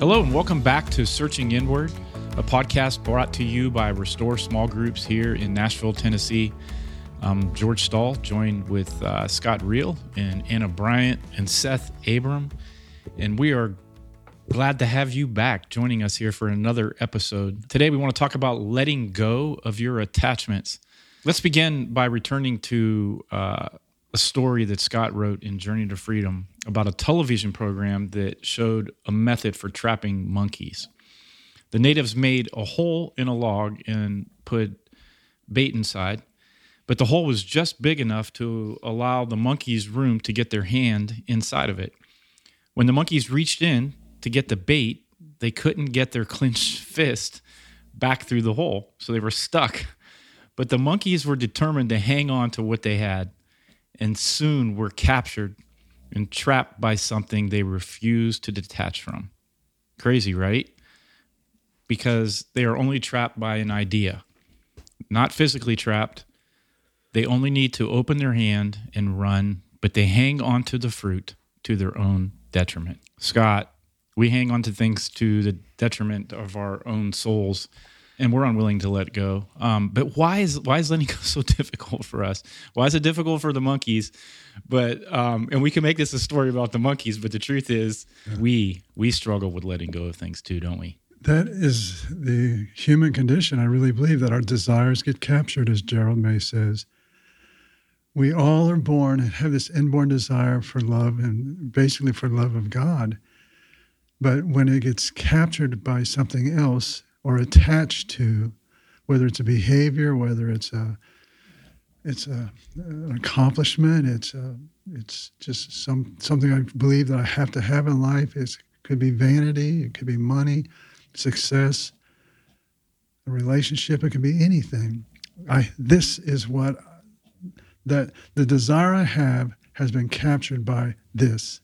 Hello, and welcome back to Searching Inward, a podcast brought to you by Restore Small Groups here in Nashville, Tennessee. I'm George Stull, joined with uh, Scott Reall and Anna Bryant and Seth Abram. And we are glad to have you back joining us here for another episode. Today, we want to talk about letting go of your attachments. Let's begin by returning to uh, a story that Scott wrote in Journey to Freedom about a television program that showed a method for trapping monkeys. The natives made a hole in a log and put bait inside, but the hole was just big enough to allow the monkeys room to get their hand inside of it. When the monkeys reached in to get the bait, they couldn't get their clenched fist back through the hole, so they were stuck. But the monkeys were determined to hang on to what they had and soon were captured and trapped by something they refused to detach from. Crazy, right? Because they are only trapped by an idea, not physically trapped. They only need to open their hand and run, but they hang on to the fruit to their own detriment. Scott, we hang on to things to the detriment of our own souls and we're unwilling to let go. Um, but why is why is letting go so difficult for us? Why is it difficult for the monkeys? But um, and we can make this a story about the monkeys, but the truth is, yeah. we we struggle with letting go of things too, don't we? That is the human condition. I really believe that our desires get captured, as Gerald May says. We all are born and have this inborn desire for love and basically for love of God. But when it gets captured by something else, or attached to, whether it's a behavior, whether it's a it's a, an accomplishment, it's a, it's just some something I believe that I have to have in life. It could be vanity, it could be money, success, a relationship, it could be anything. I this is what that the desire I have has been captured by this.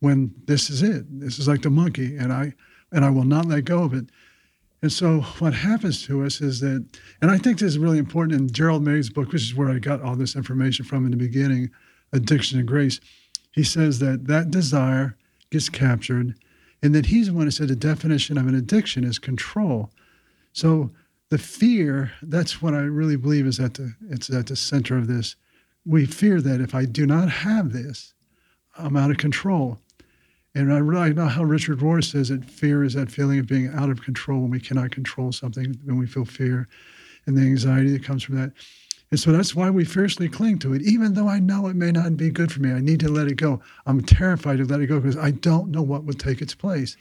When this is it, this is like the monkey, and I and I will not let go of it. And so what happens to us is that, and I think this is really important in Gerald May's book, which is where I got all this information from in the beginning, Addiction and Grace. He says that that desire gets captured, and that he's the one who said the definition of an addiction is control. So the fear, that's what I really believe is at the it's at the center of this. We fear that if I do not have this, I'm out of control. And I really know how Richard Rohr says that fear is that feeling of being out of control when we cannot control something, when we feel fear and the anxiety that comes from that. And so that's why we fiercely cling to it, even though I know it may not be good for me. I need to let it go. I'm terrified to let it go because I don't know what will take its place.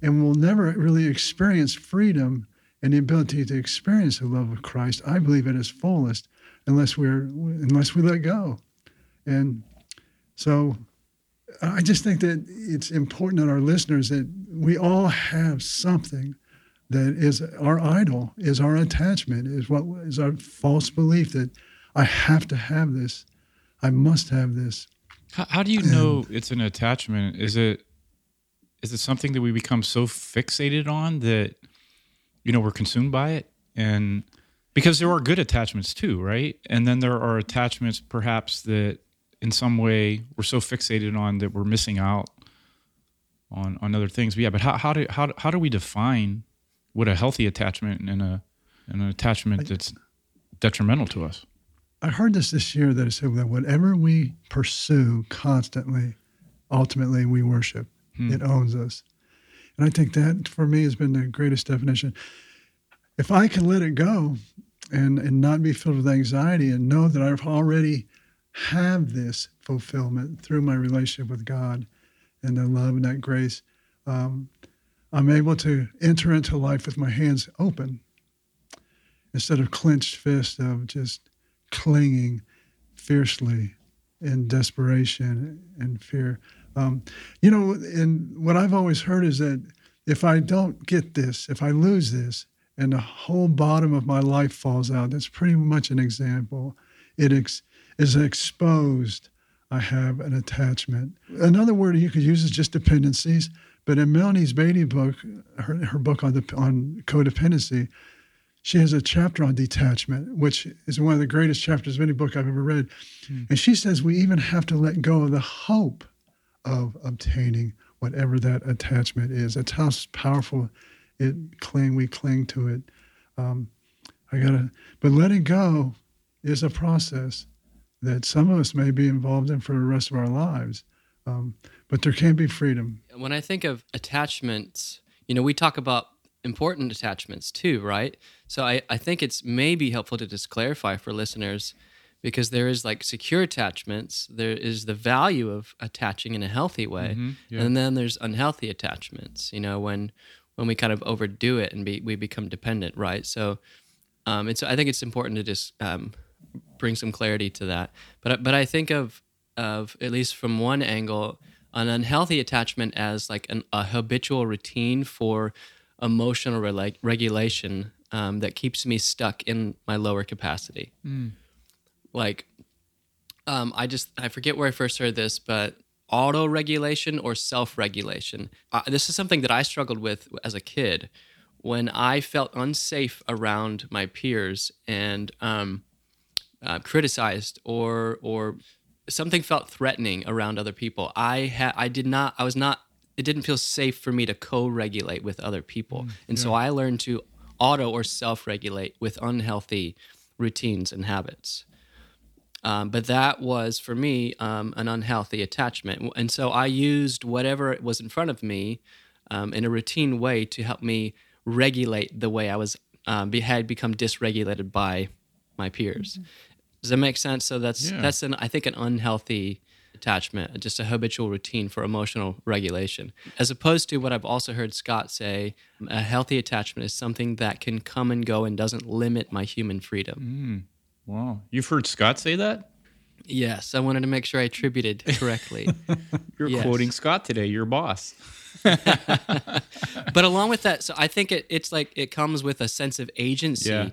And we'll never really experience freedom and the ability to experience the love of Christ, I believe, at its fullest, unless we're unless we let go. And so I just think that it's important that our listeners that we all have something that is our idol, is our attachment, is what is our false belief that I have to have this, I must have this. How, how do you and, know it's an attachment? Is it is it something that we become so fixated on that you know we're consumed by it and because there are good attachments too, right? And then there are attachments perhaps that in some way we're so fixated on that we're missing out on on other things. But yeah, but how how do how how do we define what a healthy attachment and a and an attachment that's detrimental to us? I heard this this year that it said that whatever we pursue constantly, ultimately we worship. Hmm. It owns us. And I think that for me has been the greatest definition. If I can let it go and, and not be filled with anxiety and know that I've already have this fulfillment through my relationship with God and the love and that grace, um, I'm able to enter into life with my hands open instead of clenched fist of just clinging fiercely in desperation and fear. Um, you know, and what I've always heard is that if I don't get this, if I lose this, and the whole bottom of my life falls out, that's pretty much an example. It ex- is exposed, I have an attachment. Another word you could use is just dependencies. But in Melanie's Beattie's book, her, her book on, the, on codependency, she has a chapter on detachment, which is one of the greatest chapters of any book I've ever read. Mm. And she says we even have to let go of the hope of obtaining whatever that attachment is. That's how powerful it cling. We cling to it. Um, I gotta, but letting go is a process that some of us may be involved in for the rest of our lives. Um, but there can be freedom. When I think of attachments, you know, we talk about important attachments too, right? So I, I think it's maybe helpful to just clarify for listeners because there is like secure attachments, there is the value of attaching in a healthy way, mm-hmm, yeah. and then there's unhealthy attachments. You know, when when we kind of overdo it and be, we become dependent, right? So, um, so I think it's important to just um, bring some clarity to that. But but I think of of at least from one angle, an unhealthy attachment as like an, a habitual routine for emotional re- regulation um, that keeps me stuck in my lower capacity. Mm. Like, um, I just I forget where I first heard this, but auto regulation or self regulation. Uh, this is something that I struggled with as a kid when I felt unsafe around my peers and um, uh, criticized or or something felt threatening around other people. I had I did not I was not it didn't feel safe for me to co-regulate with other people. Mm, and yeah. so I learned to auto or self-regulate with unhealthy routines and habits. Um, but that was for me um, an unhealthy attachment, and so I used whatever was in front of me um, in a routine way to help me regulate the way I was um, had become dysregulated by my peers. Mm-hmm. Does that make sense? So that's yeah. that's an I think an unhealthy attachment, just a habitual routine for emotional regulation. As opposed to what I've also heard Scott say, a healthy attachment is something that can come and go and doesn't limit my human freedom. Mm. Wow. You've heard Scott say that? Yes, I wanted to make sure I attributed correctly. You're yes. quoting Scott today, your boss. but along with that, so I think it, it's like it comes with a sense of agency yeah.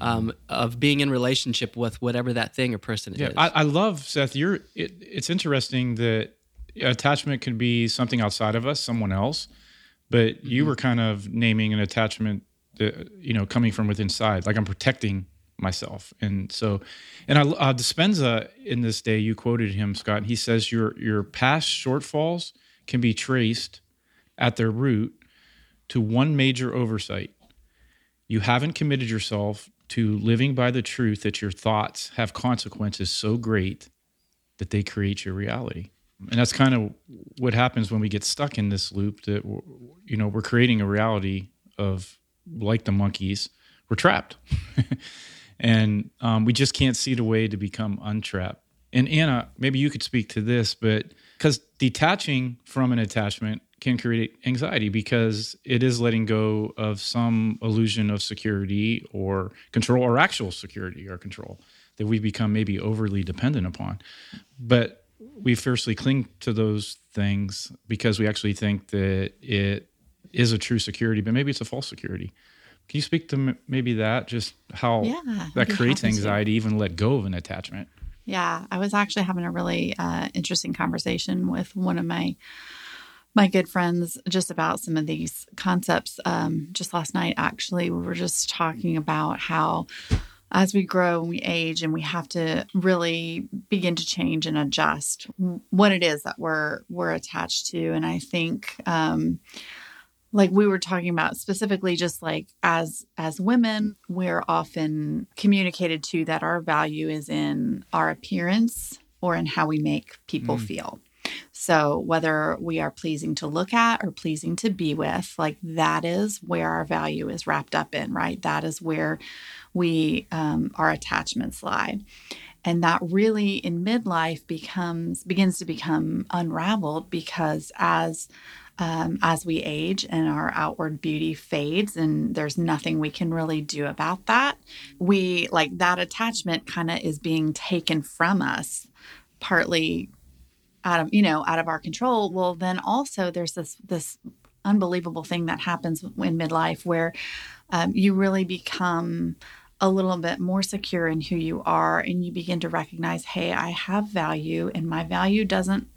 Um, of being in relationship with whatever that thing or person yeah, is. I, I love Seth. You're. It, it's interesting that attachment can be something outside of us, someone else, but mm-hmm. you were kind of naming an attachment that you know coming from within inside. Like I'm protecting myself. And so, and I, uh, Dispenza in this day, you quoted him, Scott. He says your your past shortfalls can be traced at their root to one major oversight. You haven't committed yourself to living by the truth that your thoughts have consequences so great that they create your reality. And that's kind of what happens when we get stuck in this loop that you know we're creating a reality of like the monkeys we're trapped and um, we just can't see the way to become untrapped and anna maybe you could speak to this but because detaching from an attachment can create anxiety because it is letting go of some illusion of security or control or actual security or control that we become maybe overly dependent upon. But we fiercely cling to those things because we actually think that it is a true security, but maybe it's a false security. Can you speak to maybe that, just how yeah, that creates anxiety, even let go of an attachment? Yeah, I was actually having a really uh, interesting conversation with one of my my good friends just about some of these concepts. Um, just last night, actually, we were just talking about how as we grow and we age and we have to really begin to change and adjust what it is that we're we're attached to and i think um like we were talking about specifically just like as as women we're often communicated to that our value is in our appearance or in how we make people mm. feel so, whether we are pleasing to look at or pleasing to be with, like that is where our value is wrapped up in, right? That is where we um, our attachments lie, and that really in midlife becomes begins to become unraveled because as um, as we age and our outward beauty fades and there's nothing we can really do about that we like that attachment kind of is being taken from us partly out of you know out of our control well then also there's this this unbelievable thing that happens in midlife where um, you really become a little bit more secure in who you are and you begin to recognize hey i have value and my value doesn't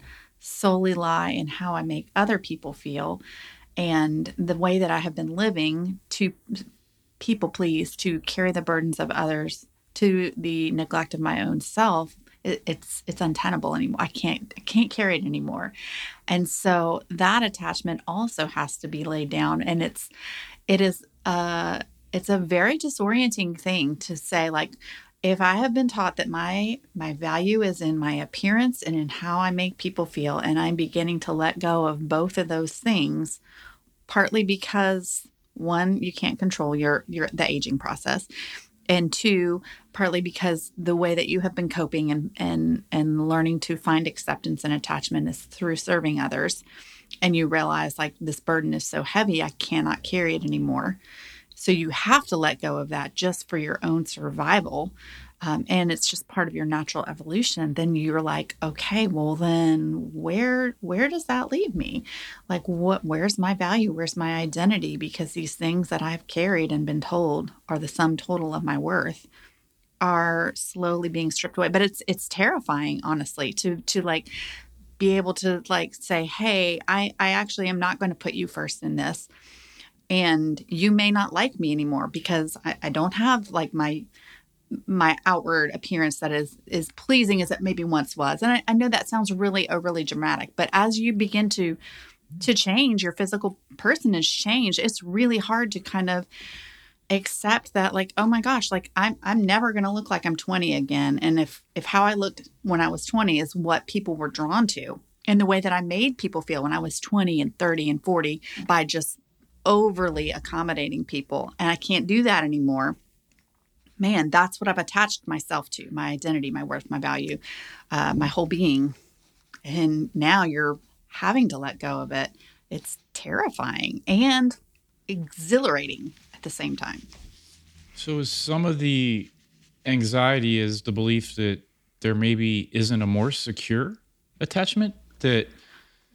solely lie in how i make other people feel. And the way that i have been living to people please to carry the burdens of others to the neglect of my own self it, it's it's untenable anymore. I can't I can't carry it anymore. And so that attachment also has to be laid down and it's it is uh it's a very disorienting thing to say like if I have been taught that my my value is in my appearance and in how I make people feel and I'm beginning to let go of both of those things partly because one you can't control your your the aging process and two partly because the way that you have been coping and and and learning to find acceptance and attachment is through serving others. And you realize like this burden is so heavy i cannot carry it anymore so you have to let go of that just for your own survival um, and it's just part of your natural evolution. Then you're like okay well then where where does that leave me? Like what where's my value? Where's my identity? Because these things that i've carried and been told are the sum total of my worth are slowly being stripped away. But it's it's terrifying honestly to to like be able to like say hey i i actually am not going to put you first in this and you may not like me anymore because I, I don't have like my my outward appearance that is is pleasing as it maybe once was. And I, I, know that sounds really uh, overly dramatic but as you begin to to change your physical person has changed. It's really hard to kind of accept that like oh my gosh like i'm i'm never going to look like i'm 20 again. And if if how i looked when i was 20 is what people were drawn to and the way that i made people feel when i was 20 and 30 and 40 by just overly accommodating people and i can't do that anymore man, that's what I've attached myself to my identity, my worth, my value, uh, my whole being. And now you're having to let go of it. It's terrifying and exhilarating at the same time. So, some of the anxiety is the belief that there maybe isn't a more secure attachment that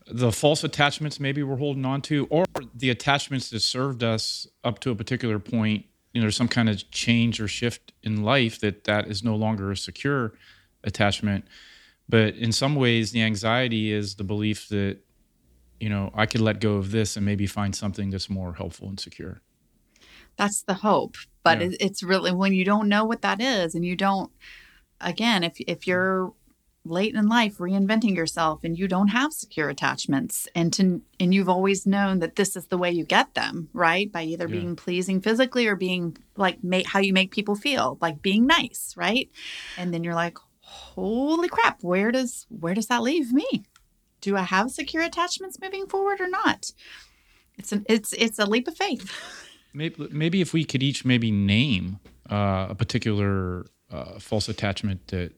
the false attachments maybe we're holding on to, or the attachments that served us up to a particular point you know there's some kind of change or shift in life that that is no longer a secure attachment but in some ways the anxiety is the belief that you know i could let go of this and maybe find something that's more helpful and secure that's the hope but yeah. it's really when you don't know what that is and you don't again if if you're late in life reinventing yourself and you don't have secure attachments. And to and you've always known that this is the way you get them right? By either yeah. being pleasing physically or being like make how you make people feel like being nice right? And then you're like holy crap where does where does that leave me? Do i have secure attachments moving forward or not? It's an it's it's a leap of faith. Maybe maybe if we could each maybe name uh, a particular uh, false attachment that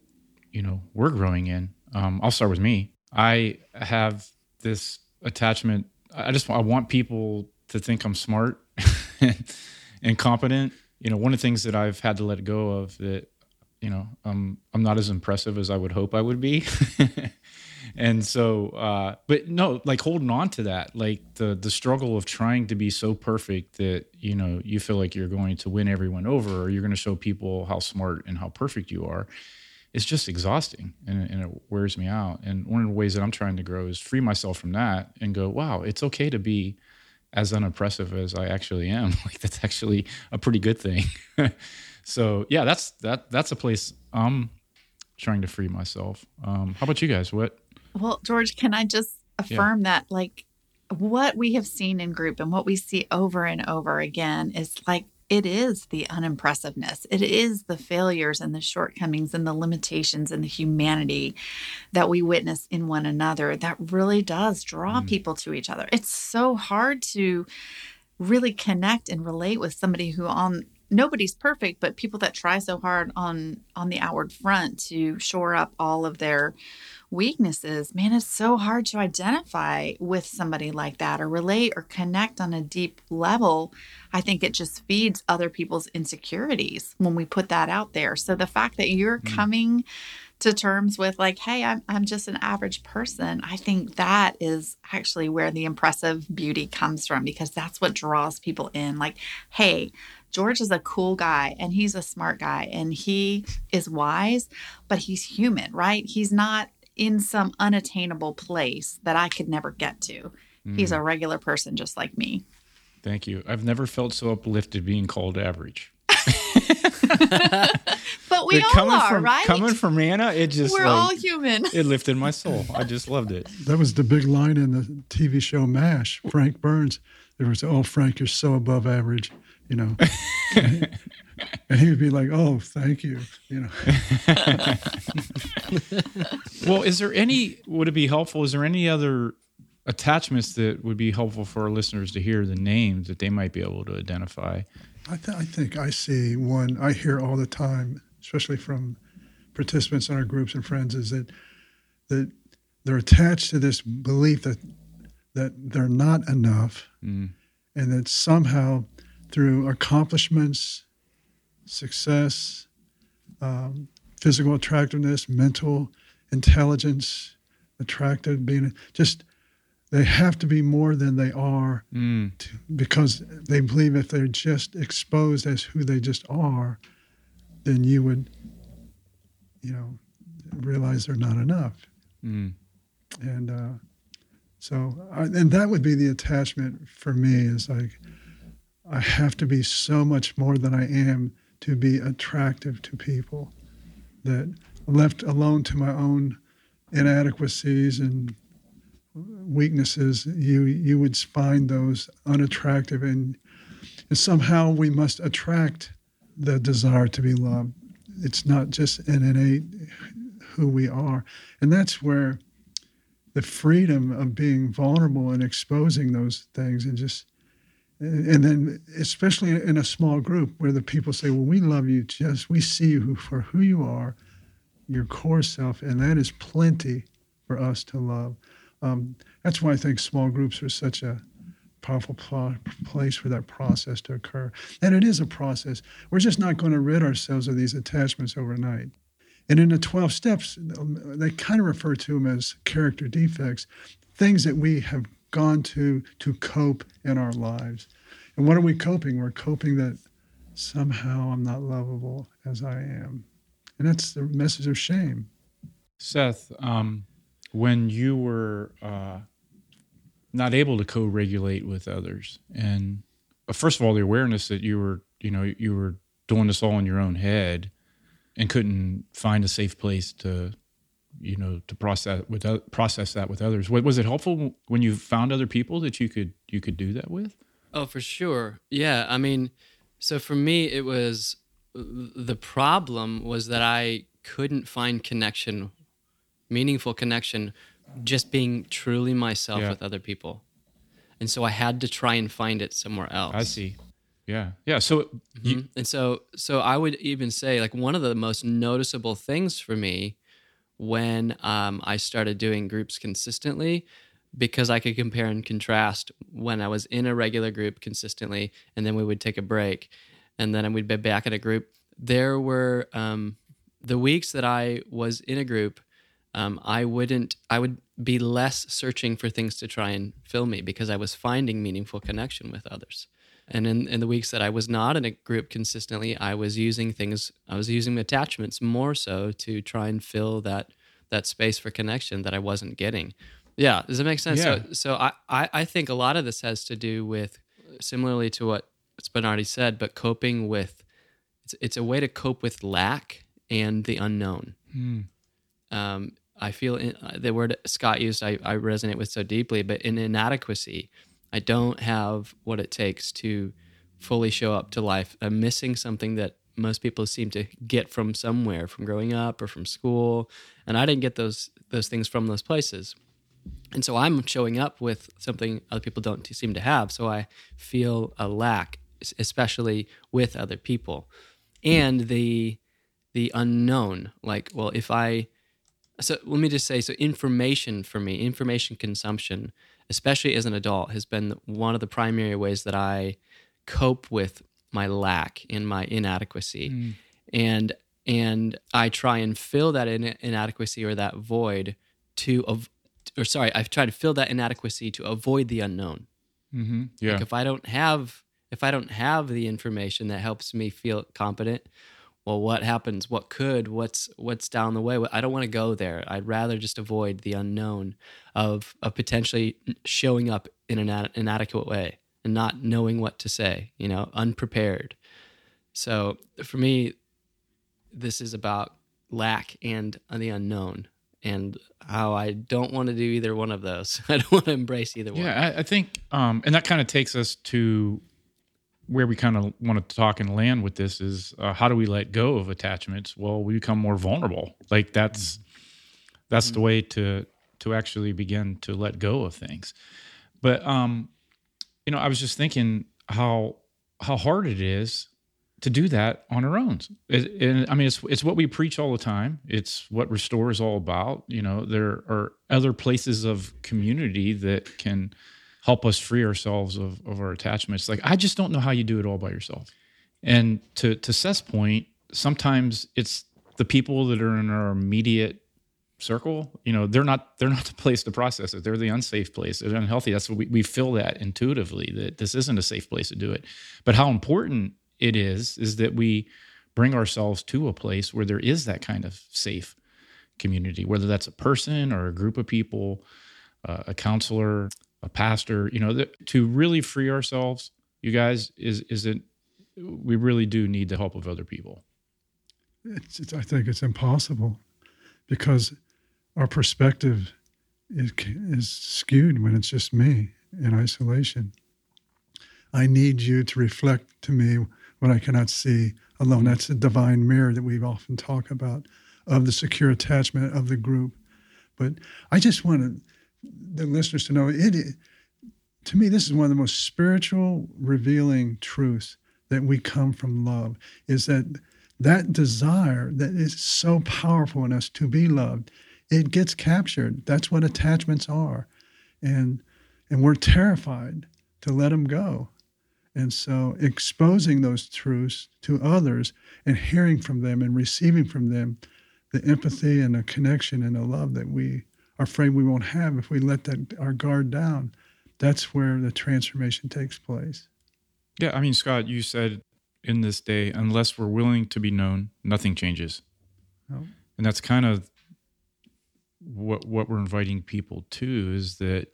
you know we're growing in. Um, I'll start with me. I have this attachment. I just I want people to think I'm smart and competent. You know, one of the things that I've had to let go of that you know um, I'm not as impressive as I would hope I would be. and so uh, but no like holding on to that like the the struggle of trying to be so perfect that you know you feel like you're going to win everyone over or you're going to show people how smart and how perfect you are it's just exhausting and, and, it wears me out. And one of the ways that I'm trying to grow is free myself from that and go, wow, it's okay to be as unimpressive as I actually am. Like that's actually a pretty good thing. so yeah, that's that that's a place I'm trying to free myself. Um, how about you guys? What? Well, George, can I just affirm yeah. that like what we have seen in group and what we see over and over again is like it is the unimpressiveness. It is the failures and the shortcomings and the limitations and the humanity that we witness in one another that really does draw mm. people to each other. It's so hard to really connect and relate with somebody who on nobody's perfect but people that try so hard on on the outward front to shore up all of their weaknesses, man, it's so hard to identify with somebody like that or relate or connect on a deep level. I think it just feeds other people's insecurities when we put that out there. So the fact that you're mm. coming to terms with like, hey, I'm I'm just an average person, I think that is actually where the impressive beauty comes from because that's what draws people in. Like, hey, George is a cool guy and he's a smart guy and he is wise, but he's human, right? He's not in some unattainable place that I could never get to. Mm. He's a regular person just like me. Thank you. I've never felt so uplifted being called average. but we But all coming are, from right? coming from Anna, it just We're like, all human. it lifted my soul. I just loved it. That was the big line in the TV show MASH. Frank Burns. There was, "Oh, Frank, you're so above average," you know. and he would be like, "Oh, thank you," you know. Well, is there any? Would it be helpful? Is there any other attachments that would be helpful for our listeners to hear the names that they might be able to identify? I, th- I think I see one I hear all the time, especially from participants in our groups and friends, is that that they're attached to this belief that that they're not enough, Mm. and that somehow through accomplishments, success, um, physical attractiveness, mental intelligence, attractive, being just they have to be more than they are Mm. to, because they believe if they're just exposed as who they just are, then you would, you know, realize they're not enough. Mm. And uh, so, I, and that would be the attachment for me is like, I have to be so much more than I am to be attractive to people. That left alone to my own inadequacies and weaknesses, you you would find those unattractive, and, and somehow we must attract the desire to be loved. It's not just an innate who we are, and that's where the freedom of being vulnerable and exposing those things, and just and then especially in a small group where the people say, "Well, we love you. Just we see you for who you are, your core self, and that is plenty for us to love." Um, that's why I think small groups are such a powerful pl- place for that process to occur. And it is a process. We're just not going to rid ourselves of these attachments overnight. And in the 12 steps, they kind of refer to them as character defects, things that we have gone to to cope in our lives. And what are we coping? We're coping that somehow I'm not lovable as I am. And that's the message of shame. Seth, um, when you were uh, not able to co-regulate with others, and uh, first of all, the awareness that you were, you know, you were doing this all in your own head, and couldn't find a safe place to, you know, to process with process that with others. Was it helpful when you found other people that you could you could do that with? Oh, for sure. Yeah. I mean, so for me, it was the problem was that I couldn't find connection, meaningful connection, just being truly myself Yeah. with other people. And so I had to try and find it somewhere else. I see. Yeah, yeah. So you, Mhm. and so so I would even say like one of the most noticeable things for me when um, I started doing groups consistently because I could compare and contrast when I was in a regular group consistently and then we would take a break and then we'd be back in a group. There were um, the weeks that I was in a group, um, I wouldn't, I would be less searching for things to try and fill me because I was finding meaningful connection with others. And in, in the weeks that I was not in a group consistently, I was using things, I was using attachments more so to try and fill that that space for connection that I wasn't getting. Yeah, does that make sense? Yeah. So, so I, I, I think a lot of this has to do with similarly to what Spinardi said, but coping with it's, it's a way to cope with lack and the unknown. Hmm. Um, I feel in, uh, the word Scott used, I, I resonate with so deeply, but in inadequacy, I don't have what it takes to fully show up to life. I'm missing something that most people seem to get from somewhere, from growing up or from school, and I didn't get those those things from those places. And so I'm showing up with something other people don't seem to have. So I feel a lack, especially with other people, and the the unknown. Like, well, if I so let me just say so information for me information consumption especially as an adult has been one of the primary ways that i cope with my lack and my inadequacy and and i try and fill that in, inadequacy or that void to av- or sorry i've tried to fill that inadequacy to avoid the unknown Mm-hmm. Yeah. like if I don't have if I don't have the information that helps me feel competent, well, what happens? What could? What's what's down the way? I don't want to go there. I'd rather just avoid the unknown of of potentially showing up in an ad- inadequate way and not knowing what to say. You know, unprepared. So for me, this is about lack and the unknown and how I don't want to do either one of those. I don't want to embrace either one. Yeah, I, I think, um, and that kind of takes us to where we kind of want to talk and land with this is uh, how do we let go of attachments? Well, we become more vulnerable. Like that's that's mm-hmm. the way to to actually begin to let go of things. But um, you know, I was just thinking how how hard it is to do that on our own. It, and I mean, it's it's what we preach all the time. It's what Restore is all about. You know, there are other places of community that can help us free ourselves of, of our attachments. Like I just don't know how you do it all by yourself. And to to Seth's point, sometimes it's the people that are in our immediate circle you know they're not they're not the place to process it they're the unsafe place they're unhealthy that's what we, we feel that intuitively that this isn't a safe place to do it but how important it is is that we bring ourselves to a place where there is that kind of safe community whether that's a person or a group of people uh, a counselor a pastor you know to really free ourselves you guys is is it we really do need the help of other people it's, it's, i think it's impossible because our perspective is, is skewed when it's just me in isolation. I need you to reflect to me what I cannot see alone. That's the divine mirror that we often talk about of the secure attachment of the group. But I just wanted the listeners to know it, to me, this is one of the most spiritual, revealing truths that we come from love is that that desire that is so powerful in us to be loved it gets captured. That's what attachments are. And and we're terrified to let them go. And so exposing those truths to others and hearing from them and receiving from them the empathy and the connection and the love that we afraid we won't have if we let that our guard down, that's where the transformation takes place. Yeah, I mean, Scott, you said in this day, unless we're willing to be known, nothing changes. Oh. And that's kind of what what we're inviting people to is that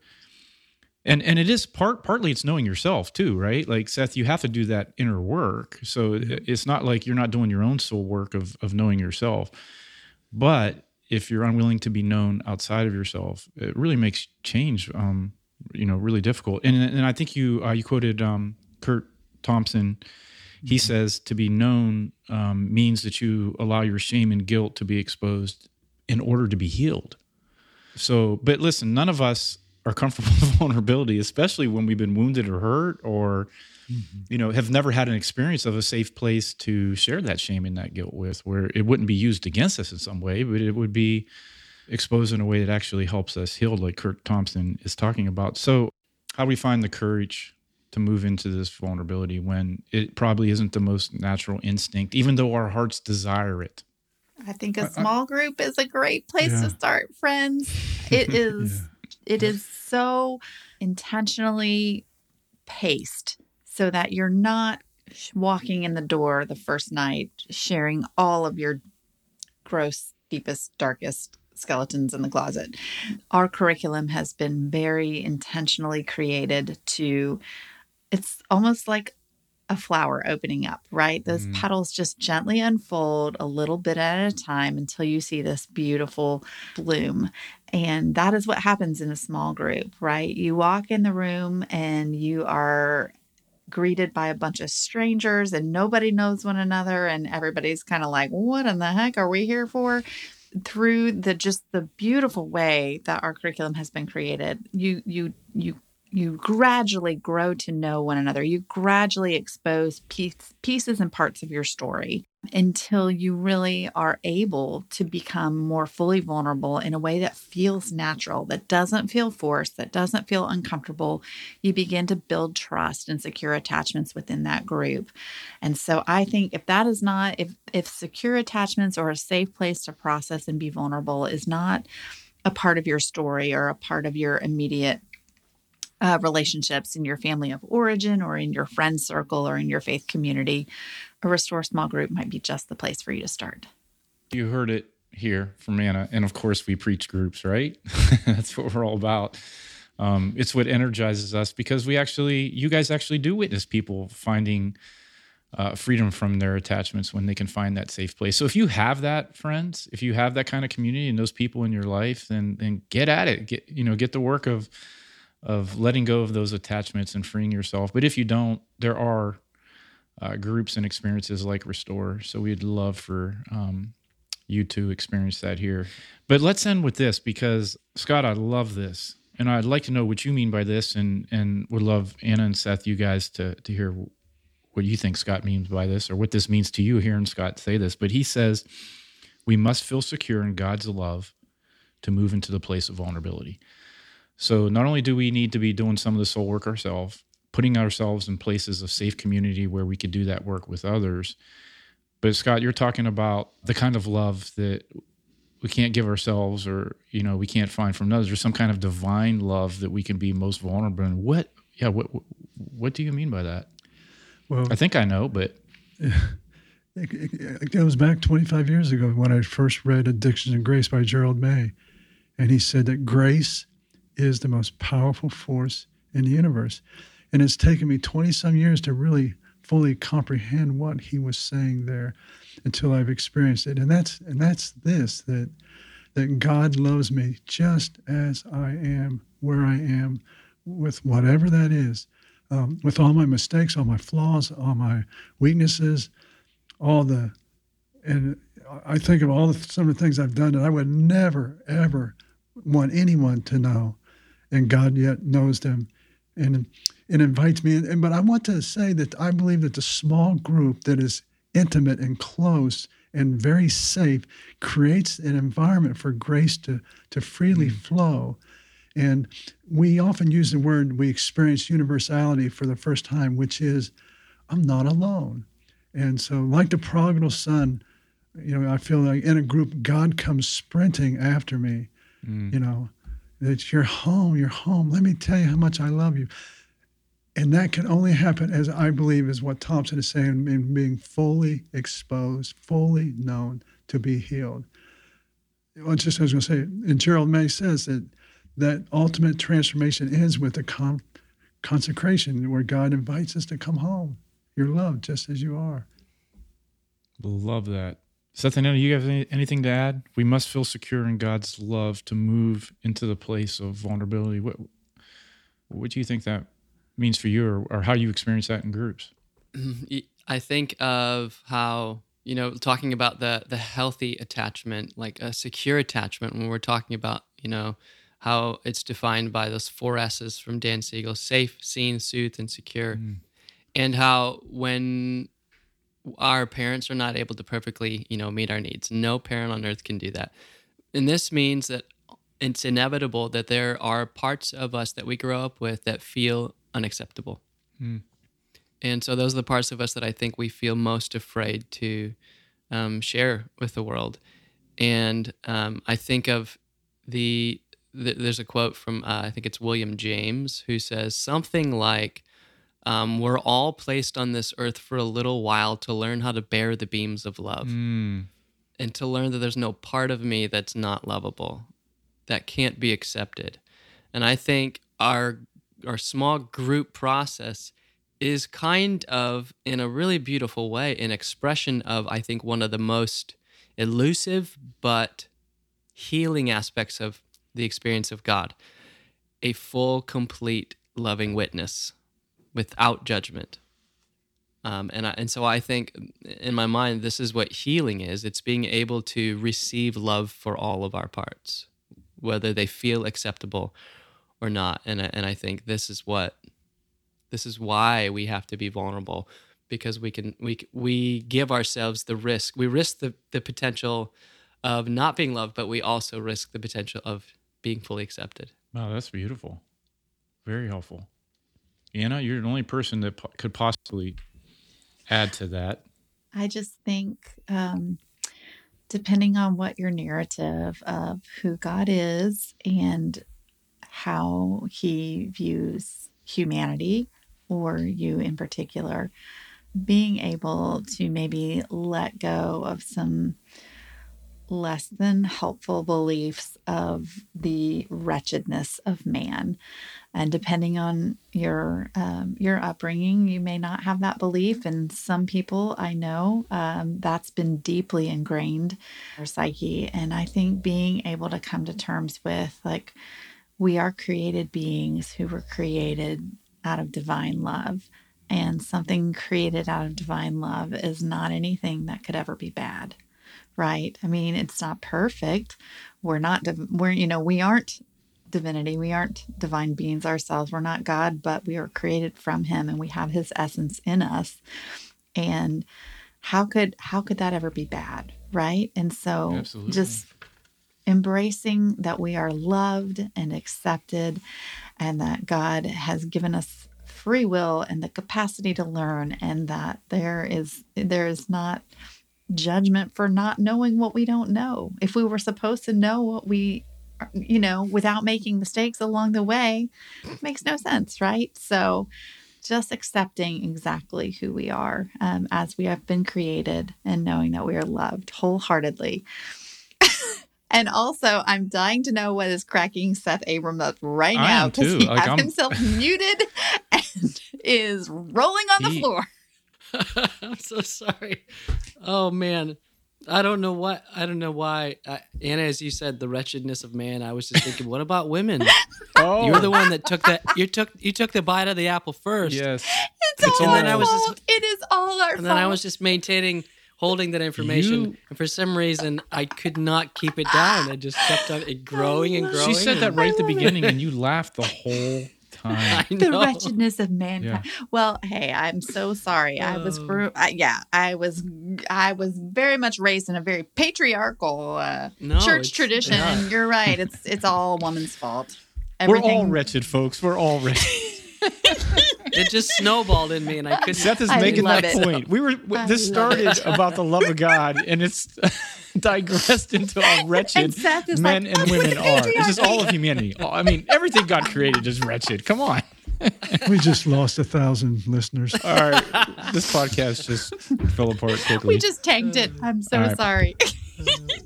and and it is part partly it's knowing yourself too right like seth you have to do that inner work so it's not like you're not doing your own soul work of of knowing yourself but if you're unwilling to be known outside of yourself it really makes change um you know really difficult and and i think you uh, you quoted um curt thompson he mm-hmm. says to be known um, means that you allow your shame and guilt to be exposed in order to be healed. So, but listen, none of us are comfortable with vulnerability, especially when we've been wounded or hurt or, mm-hmm. you know, have never had an experience of a safe place to share that shame and that guilt with, where it wouldn't be used against us in some way, but it would be exposed in a way that actually helps us heal, like Curt Thompson is talking about. So, how do we find the courage to move into this vulnerability when it probably isn't the most natural instinct, even though our hearts desire it? I think a small group is a great place yeah. to start, friends. It is yeah. it is so intentionally paced so that you're not walking in the door the first night sharing all of your gross, deepest, darkest skeletons in the closet. Our curriculum has been very intentionally created to it's almost like a flower opening up, right? Those mm. petals just gently unfold a little bit at a time until you see this beautiful bloom. And that is what happens in a small group, right? You walk in the room and you are greeted by a bunch of strangers and nobody knows one another and everybody's kind of like, "What in the heck are we here for?" Through the just the beautiful way that our curriculum has been created, you you you you gradually grow to know one another. You gradually expose piece, pieces and parts of your story until you really are able to become more fully vulnerable in a way that feels natural, that doesn't feel forced, that doesn't feel uncomfortable. You begin to build trust and secure attachments within that group. And so I think if that is not if if secure attachments or a safe place to process and be vulnerable is not a part of your story or a part of your immediate uh, relationships in your family of origin or in your friend circle or in your faith community, a Restore small group might be just the place for you to start. You heard it here from Anna. And of course, we preach groups, right? That's what we're all about. Um, it's what energizes us because we actually, you guys actually do witness people finding uh, freedom from their attachments when they can find that safe place. So if you have that, friends, if you have that kind of community and those people in your life, then then get at it. Get you know get the work of of letting go of those attachments and freeing yourself. But if you don't, there are uh, groups and experiences like Restore. So we'd love for um, you to experience that here. But let's end with this because Scott, I love this. And I'd like to know what you mean by this, and and would love Anna and Seth, you guys, to to hear what you think Scott means by this, or what this means to you hearing Scott say this. But he says we must feel secure in God's love to move into the place of vulnerability. So not only do we need to be doing some of the soul work ourselves, putting ourselves in places of safe community where we could do that work with others, but Scott, you're talking about the kind of love that we can't give ourselves or you know we can't find from others there's some kind of divine love that we can be most vulnerable in. What yeah what what do you mean by that? Well i think i know but it, it, goes back 25 years ago when i first read addictions and grace by gerald may and he said that grace is the most powerful force in the universe and it's taken me 20 some years to really fully comprehend what he was saying there until I've experienced it. And that's and that's this that that God loves me just as I am, where I am, with whatever that is, um, with all my mistakes, all my flaws, all my weaknesses, all the and I think of all the some of the things I've done that I would never ever want anyone to know, and God yet knows them, and it invites me in. But I want to say that I believe that the small group that is intimate and close and very safe creates an environment for grace to, to freely mm. flow. And we often use the word we experience universality for the first time, which is, I'm not alone. And so, like the prodigal son, you know, I feel like in a group, God comes sprinting after me. Mm. You know, that you're home, you're home. Let me tell you how much I love you. And that can only happen, as I believe, is what Thompson is saying, in being fully exposed, fully known to be healed. Well, just I was going to say, and Gerald May says that that ultimate transformation ends with the con- consecration, where God invites us to come home. You're loved just as you are. Love that. Seth and Anna, you have any, anything to add? We must feel secure in God's love to move into the place of vulnerability. What, what do you think that means for you or, or how you experience that in groups. I think of how you know talking about the the healthy attachment, like a secure attachment. When we're talking about you know how it's defined by those four S's from Dan Siegel: safe, seen, soothed, and secure, mm. and how when our parents are not able to perfectly you know meet our needs, no parent on earth can do that, and this means that it's inevitable that there are parts of us that we grow up with that feel unacceptable. Mm. And so those are the parts of us that I think we feel most afraid to um, share with the world. And um, I think of the, the, there's a quote from uh, I think it's William James who says something like, um, "We're all placed on this earth for a little while to learn how to bear the beams of love, mm. and to learn that there's no part of me that's not lovable, that can't be accepted." And I think our our small group process is kind of in a really beautiful way an expression of i think one of the most elusive but healing aspects of the experience of god a full complete loving witness without judgment um, and I, and so I think in my mind this is what healing is. It's being able to receive love for all of our parts, whether they feel acceptable or not. And and I think this is what this is why we have to be vulnerable because we can we we give ourselves the risk. We risk the the potential of not being loved, but we also risk the potential of being fully accepted. Wow, that's beautiful. Very helpful. Anna, you're the only person that po- could possibly add to that. I just think, um, depending on what your narrative of who God is and how he views humanity or you in particular, being able to maybe let go of some less than helpful beliefs of the wretchedness of man. And depending on your um, your upbringing, you may not have that belief. And some people I know um, that's been deeply ingrained in their psyche. And I think being able to come to terms with like we are created beings who were created out of divine love. And something created out of divine love is not anything that could ever be bad right? I mean, it's not perfect. We're not, div- we're, you know, we aren't divinity. We aren't divine beings ourselves. We're not God, but we are created from Him and we have His essence in us. And how could how could that ever be bad, right? And so Absolutely. just embracing that we are loved and accepted and that God has given us free will and the capacity to learn and that there is there is not judgment for not knowing what we don't know. If we were supposed to know what we, you know, without making mistakes along the way, makes no sense, right? So, just accepting exactly who we are um, as we have been created and knowing that we are loved wholeheartedly. and also, I'm dying to know what is cracking Seth Abram up right now because he like, has I'm... himself muted and is rolling on he... the floor. I'm so sorry. Oh man, I don't know what I don't know why. I, Anna, as you said, the wretchedness of man. I was just thinking, what about women? oh, you were the one that took that. You took you took the bite of the apple first. Yes, it's, it's all and our fault. Just, it is all our and fault. then I was just maintaining holding that information. You... And for some reason, I could not keep it down. I just kept on it growing and growing. She said that right at the beginning, it. and you laughed the whole time. the wretchedness of mankind. Yeah. Well, hey, I'm so sorry. I was, for, uh, yeah, I was, I was very much raised in a very patriarchal uh, no, church tradition. And you're right. It's it's all a woman's fault. Everything... We're all wretched, folks. We're all wretched. it just snowballed in me, and I couldn't. Seth is making that it. point. We were. I this started about the love of God, and it's digressed into how wretched men like, and oh, women are. It's just all of humanity. I mean, everything God created is wretched. Come on. we just lost a thousand listeners. All right, this podcast just fell apart quickly. We just tanked it. I'm so right. sorry. the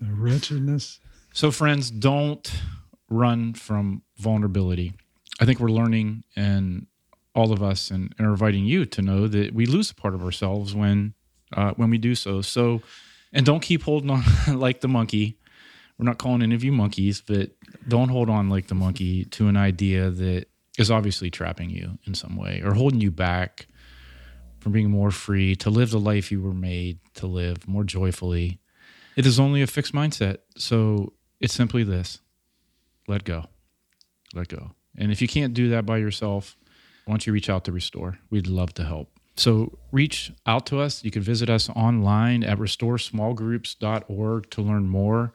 wretchedness. So, friends, don't run from vulnerability. I think we're learning, and all of us, and, and are inviting you to know that we lose a part of ourselves when uh, when we do so. So and don't keep holding on like the monkey. We're not calling any of you monkeys, but don't hold on like the monkey to an idea that is obviously trapping you in some way or holding you back from being more free to live the life you were made to live more joyfully. It is only a fixed mindset. So it's simply this let go. Let go. And if you can't do that by yourself, why don't you reach out to Restore? We'd love to help. So reach out to us. You can visit us online at restoresmallgroups.org to learn more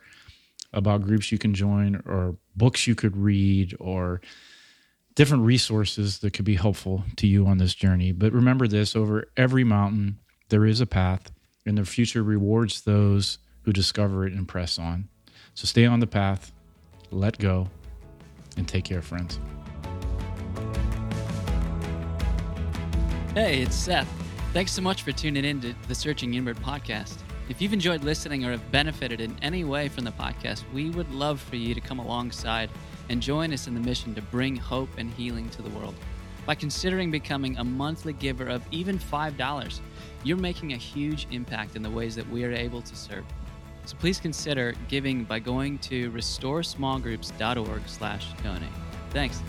about groups you can join or books you could read or different resources that could be helpful to you on this journey. But remember this over every mountain, there is a path, and the future rewards those who discover it and press on. So stay on the path, let go, and take care, friends. Hey, it's Seth. Thanks so much for tuning in to the Searching Inward podcast. If you've enjoyed listening or have benefited in any way from the podcast, we would love for you to come alongside and join us in the mission to bring hope and healing to the world. By considering becoming a monthly giver of even $5, you're making a huge impact in the ways that we are able to serve. So please consider giving by going to restoresmallgroups.org slash donate. Thanks.